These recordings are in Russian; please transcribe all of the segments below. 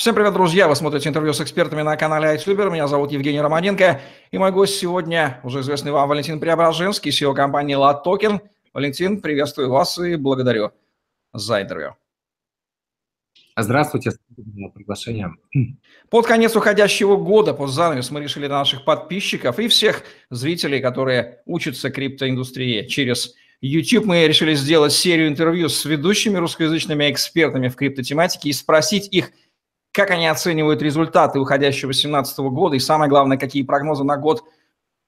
Всем привет, друзья! Вы смотрите интервью с экспертами на канале iTuber. Меня зовут Евгений Романенко. И мой гость сегодня, уже известный вам Валентин Преображенский, CEO компании LATOKEN. Валентин, приветствую вас и благодарю за интервью. Здравствуйте, спасибо за приглашение. Под конец уходящего года, под занавес, мы решили наших подписчиков и всех зрителей, которые учатся криптоиндустрии через YouTube, мы решили сделать серию интервью с ведущими русскоязычными экспертами в криптотематике и спросить их, как они оценивают результаты уходящего 2018 года и, самое главное, какие прогнозы на год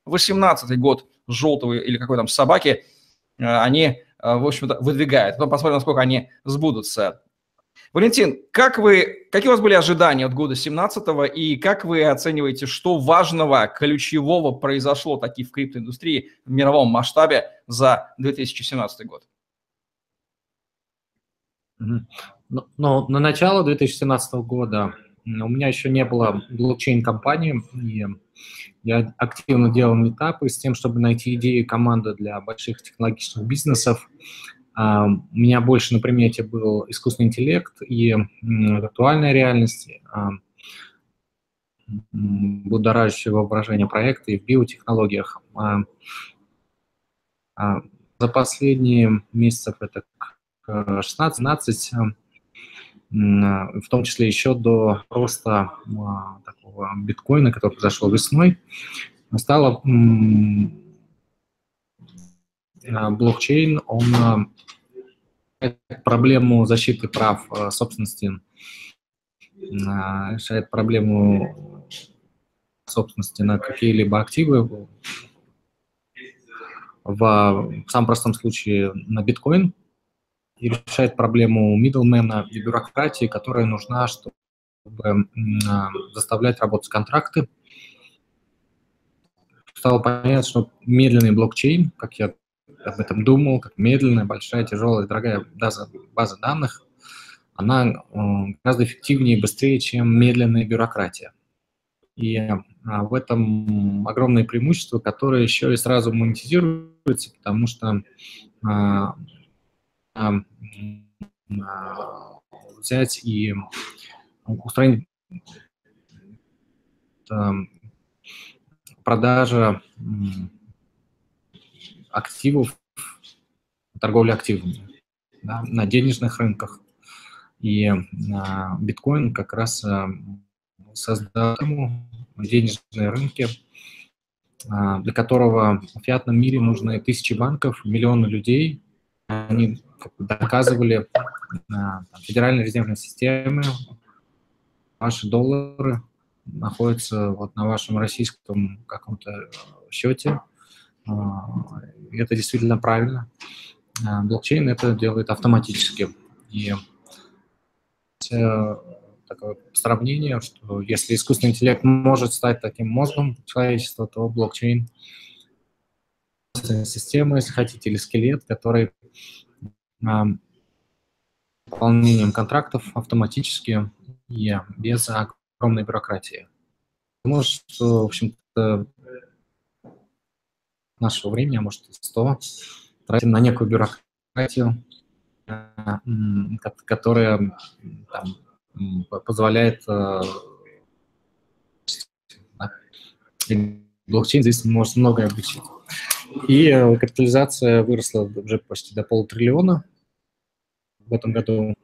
2018 год желтого или какой там собаки э, они, э, в общем-то, выдвигают. Потом посмотрим, насколько они сбудутся. Валентин, как вы, какие у вас были ожидания от года 17 и как вы оцениваете, что важного, ключевого произошло таки в криптоиндустрии в мировом масштабе за 2017 год? Но, но ну, на начало 2017 года у меня еще не было блокчейн-компании, и я активно делал метапы с тем, чтобы найти идеи команды для больших технологичных бизнесов. А, у меня больше на примете был искусственный интеллект и виртуальная реальность, а, будоражащее воображение проекта и в биотехнологиях. А, за последние месяцев, это 16-17, в том числе еще до роста такого биткоина, который произошел весной, стало блокчейн, он проблему защиты прав собственности, решает проблему собственности на какие-либо активы, в самом простом случае на биткоин, и решает проблему middlemana и бюрократии, которая нужна, чтобы заставлять работать контракты. Стало понятно, что медленный блокчейн, как я об этом думал, как медленная, большая, тяжелая, дорогая база, база данных, она э, гораздо эффективнее и быстрее, чем медленная бюрократия. И а, в этом огромное преимущество, которое еще и сразу монетизируется, потому что а, а, взять и устранить продажа активов, торговли активами да, на денежных рынках. И а, биткоин как раз а, создал денежные рынки, а, для которого в фиатном мире нужны тысячи банков, миллионы людей. Они доказывали а, Федеральной резервной системе, ваши доллары находятся вот на вашем российском каком-то счете, а, это действительно правильно. А, блокчейн это делает автоматически. И такое сравнение, что если искусственный интеллект может стать таким мозгом человечества, то блокчейн система, если хотите, или скелет, который выполнением контрактов автоматически и без огромной бюрократии. Может, в общем-то, нашего времени, а может и 100, тратим на некую бюрократию, э, которая там, позволяет э, блокчейн здесь может многое облегчить. И э, капитализация выросла уже почти до полутриллиона в этом году.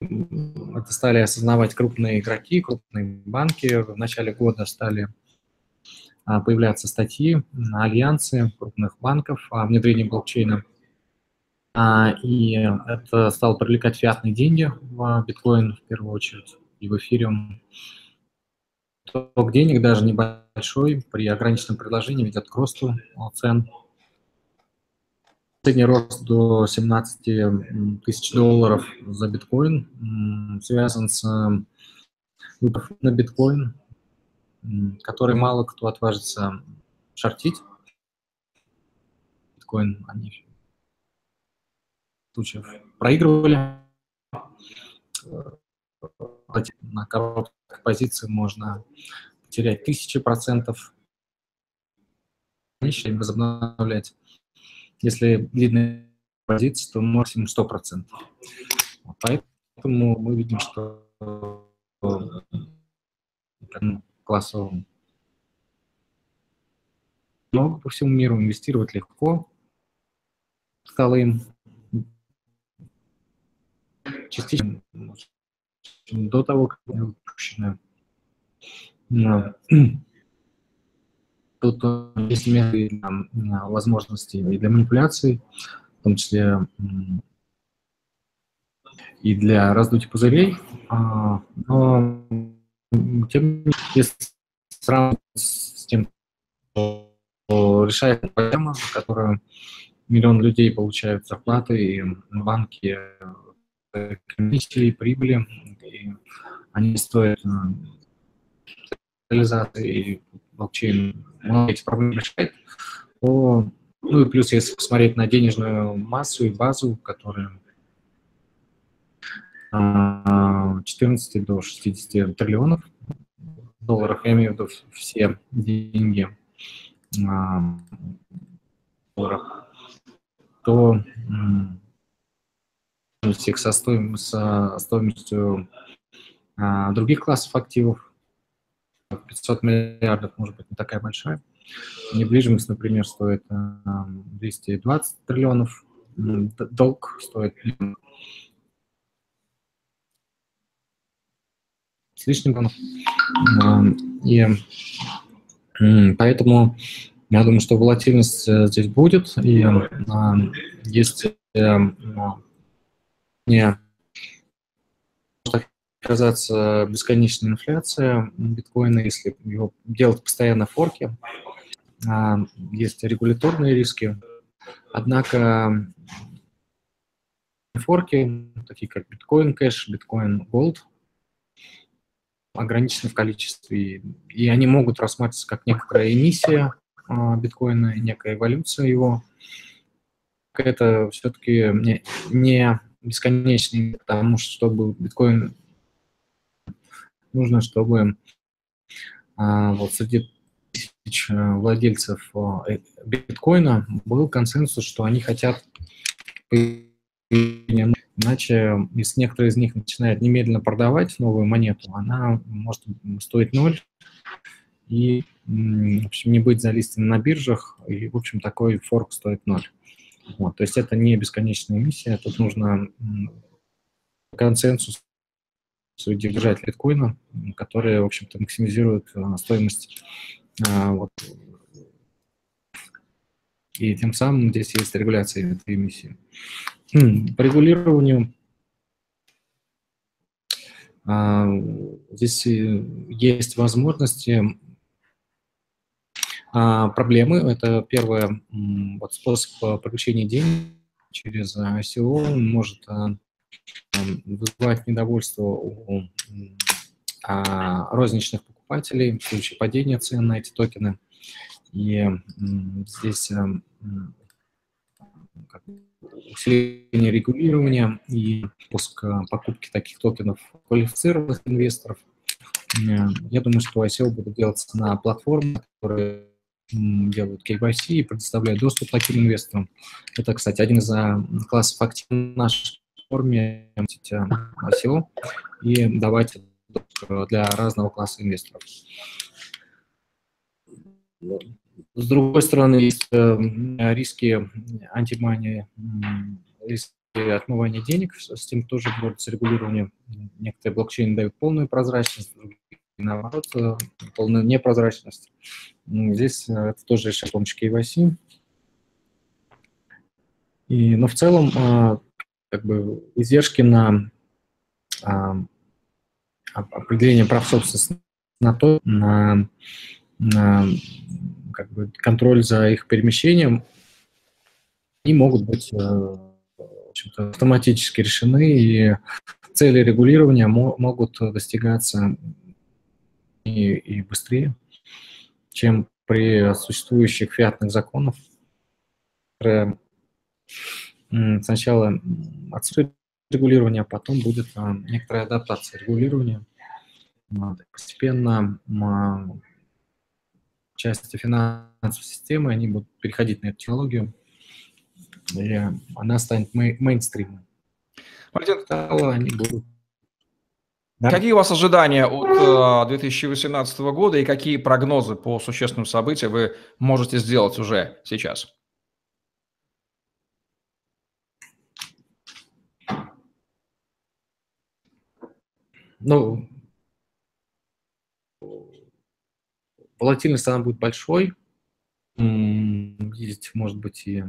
Это стали осознавать крупные игроки, крупные банки. В начале года стали а, появляться статьи, альянсы крупных банков о внедрении блокчейна. А, и это стало привлекать фиатные деньги в биткоин в первую очередь и в эфириум. Ток денег даже небольшой при ограниченном предложении ведет к росту цен. Последний рост до 17 тысяч долларов за биткоин связан с выпуском на биткоин который мало кто отважится шортить. Биткоин они случаев проигрывали. На короткой позиции можно потерять тысячи процентов, и возобновлять. Если длинная позиция, то максимум 100%. Поэтому мы видим, что классовым. Много по всему миру, инвестировать легко стало им частично до того, как были выпущены. Тут есть меры для возможностей и для манипуляций, в том числе и для раздутия пузырей, а, но тем не менее, с тем, что решает проблема, которую миллион людей получают зарплаты, и банки комиссии, прибыли, и они стоят э, реализации, блокчейн много этих проблем решает, то, ну и плюс, если посмотреть на денежную массу и базу, которая 14 до 60 триллионов долларов, я имею в виду все деньги долларов, то их со, стоим, со стоимостью а, других классов активов 500 миллиардов может быть не такая большая. Недвижимость, например, стоит а, 220 триллионов, долг стоит с лишним. И поэтому я думаю, что волатильность э, здесь будет, и есть э, не оказаться бесконечная инфляция биткоина, если его делать постоянно форки. А, есть регуляторные риски. Однако форки, такие как биткоин кэш, биткоин голд, ограничены в количестве, и они могут рассматриваться как некоторая эмиссия а, биткоина, некая эволюция его. Это все-таки не бесконечный, потому что чтобы биткоин нужно, чтобы а, вот среди тысяч а, владельцев а, э, биткоина был консенсус, что они хотят Иначе, если некоторые из них начинают немедленно продавать новую монету, она может стоить ноль и, в общем, не быть залистана на биржах, и, в общем, такой форк стоит ноль. Вот, то есть это не бесконечная миссия, тут нужно консенсус среди держателей биткоина, которые, в общем-то, максимизируют а, стоимость а, вот, и тем самым здесь есть регуляция этой эмиссии. Хм, по регулированию а, здесь есть возможности проблемы – это первое, вот способ привлечения денег через ICO может вызывать недовольство у а, розничных покупателей в случае падения цен на эти токены. И здесь усиление регулирования и пуск покупки таких токенов квалифицированных инвесторов. Я думаю, что ICO будут делаться на платформе, которые делают KYC и предоставляют доступ таким инвесторам. Это, кстати, один из а, классов активов в нашей форме ICO и давать для разного класса инвесторов. С другой стороны, есть э, риски антимании, риски отмывания денег, с тем тоже борется регулирование. Некоторые блокчейны дают полную прозрачность, другие наоборот, э, полную непрозрачность. Здесь э, это тоже решает с помощью KYC. И, но в целом, как бы, издержки на а, определение прав собственности на то, на, на как бы, контроль за их перемещением, они могут быть э, автоматически решены, и цели регулирования могут достигаться и, и быстрее, чем при существующих фиатных законах, которые сначала отсутствует регулирование, а потом будет а, некоторая адаптация регулирования. Постепенно а, части финансовой системы, они будут переходить на эту технологию, и она станет мей- мейнстримом. Они будут Да? Какие у вас ожидания от 2018 э, года и какие прогнозы по существенным событиям вы можете сделать уже сейчас? Ну, волатильность она будет большой. Есть, может быть, и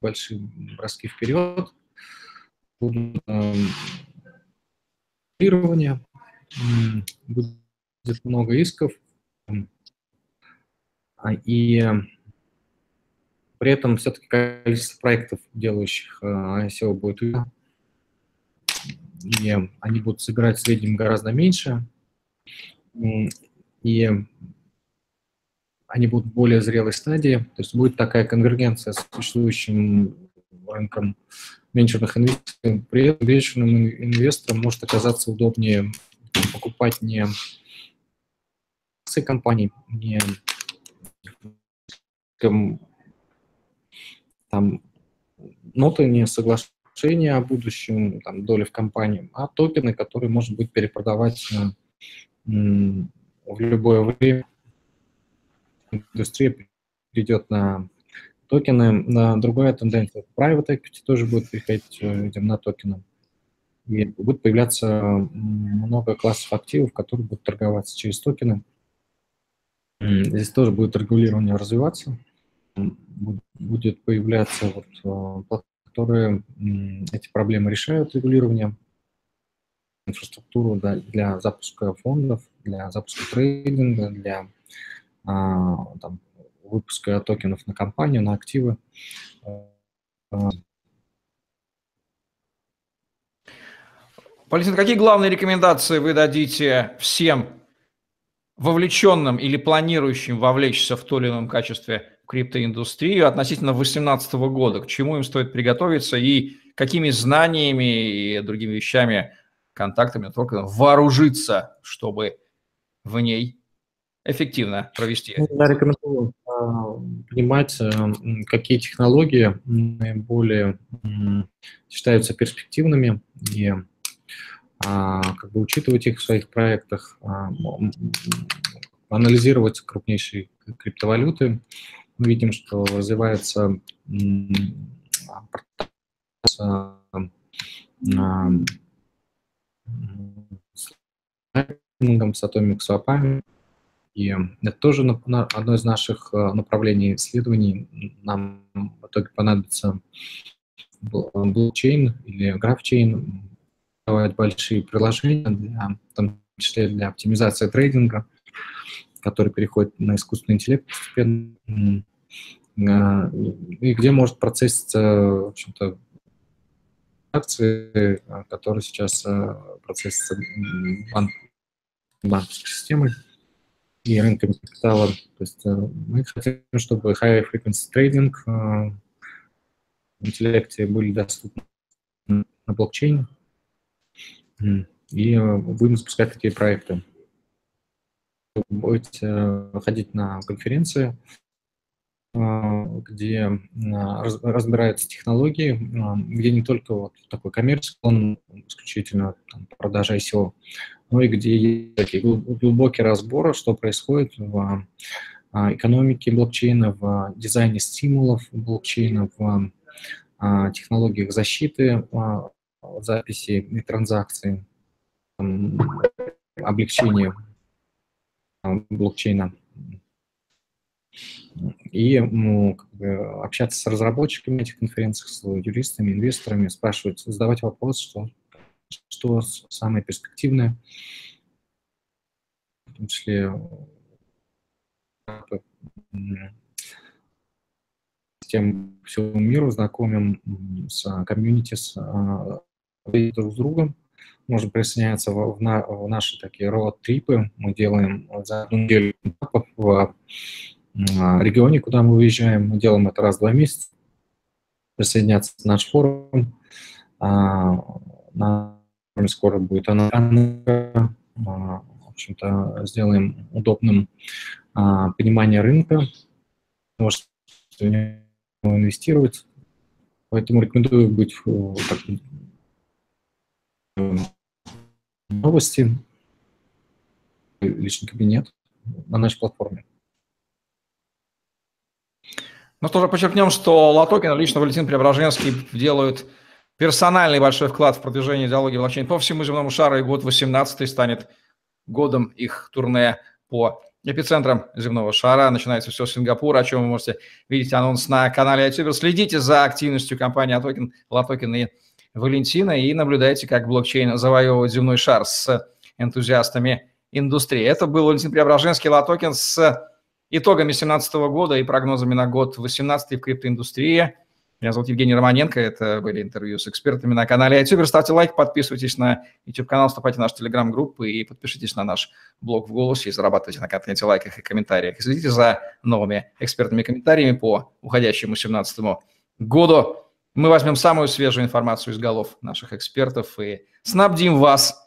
большие броски вперед. Будут эм, будет много исков. А, и при этом все-таки количество проектов, делающих ICO, э, будет и они будут собирать в среднем гораздо меньше, и они будут в более зрелой стадии, то есть будет такая конвергенция с существующим рынком венчурных инвестиций. При этом венчурным инвесторам может оказаться удобнее покупать не акции компаний, не там ноты, не соглашения решения о будущем, там, доли в компании, а токены, которые можно будет перепродавать э, в любое время. Индустрия перейдет на токены. На другая тенденция private equity тоже будет переходить э, видимо, на токены. И будет появляться много классов активов, которые будут торговаться через токены. Здесь тоже будет регулирование развиваться. Будет появляться вот э, которые эти проблемы решают регулированием, инфраструктуру да, для запуска фондов, для запуска трейдинга, для а, там, выпуска токенов на компанию, на активы. Валентин, какие главные рекомендации вы дадите всем вовлеченным или планирующим вовлечься в том или ином качестве криптоиндустрию относительно 2018 года, к чему им стоит приготовиться и какими знаниями и другими вещами, контактами, только вооружиться, чтобы в ней эффективно провести. Ну, я рекомендую э, понимать, э, какие технологии наиболее считаются перспективными и э, как бы учитывать их в своих проектах, э, анализировать крупнейшие криптовалюты, мы видим, что развивается с атомик свапами. И это тоже одно из наших э, направлений исследований. Нам в итоге понадобится блокчейн или графчейн, давать большие приложения, для, в том числе для оптимизации трейдинга, который переходит на искусственный интеллект постепенно, а, и где может процесситься, в общем-то, акции, а, которые сейчас а, процессятся банк, банковской системой и рынками капитала. То есть мы хотим, чтобы high frequency trading в интеллекте были доступны на блокчейне, и будем запускать такие проекты будете ходить на конференции, э, где разбираются технологии, э, где не только вот такой коммерческий, он исключительно там, продажа ICO, но и где есть такие глубокий разбор, что происходит в экономике блокчейна, в дизайне стимулов блокчейна, в технологиях защиты записи и транзакций, облегчения блокчейна. И общаться с разработчиками этих конференций, с юристами, инвесторами, спрашивать, задавать вопрос, что, что самое перспективное, в том числе тем всему миру знакомим с комьюнити, с друг с другом, можно присоединяться в, в, на, в наши такие роад-трипы. Мы делаем за одну неделю в а, регионе, куда мы выезжаем. Мы делаем это раз в два месяца. Присоединяться в наш форум. А, на скоро будет она. А, в общем-то, сделаем удобным а, понимание рынка, может инвестировать. Поэтому рекомендую быть так, новости, личный кабинет на нашей платформе. Ну, тоже подчеркнем, что LATOKEN, лично Валентин Преображенский делают персональный большой вклад в продвижение идеологии блокчейн по всему земному шару, и год 18 станет годом их турне по эпицентрам земного шара. Начинается все с Сингапура, о чем вы можете видеть анонс на канале YouTube. Следите за активностью компании Атокин, LATOKEN и Валентина и наблюдайте, как блокчейн завоевывает земной шар с энтузиастами индустрии. Это был Валентин Преображенский, LATOKEN с итогами 2017 года и прогнозами на год 2018 в криптоиндустрии. Меня зовут Евгений Романенко, это были интервью с экспертами на канале YouTube. Ставьте лайк, подписывайтесь на YouTube-канал, вступайте в нашу телеграм-группу и подпишитесь на наш блог в голосе и зарабатывайте на контенте, лайках и комментариях. И следите за новыми экспертными комментариями по уходящему 2017 году. Мы возьмем самую свежую информацию из голов наших экспертов и снабдим вас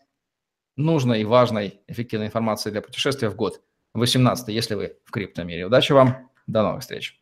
нужной, важной, эффективной информацией для путешествия в год 18, если вы в криптомире. Удачи вам, до новых встреч.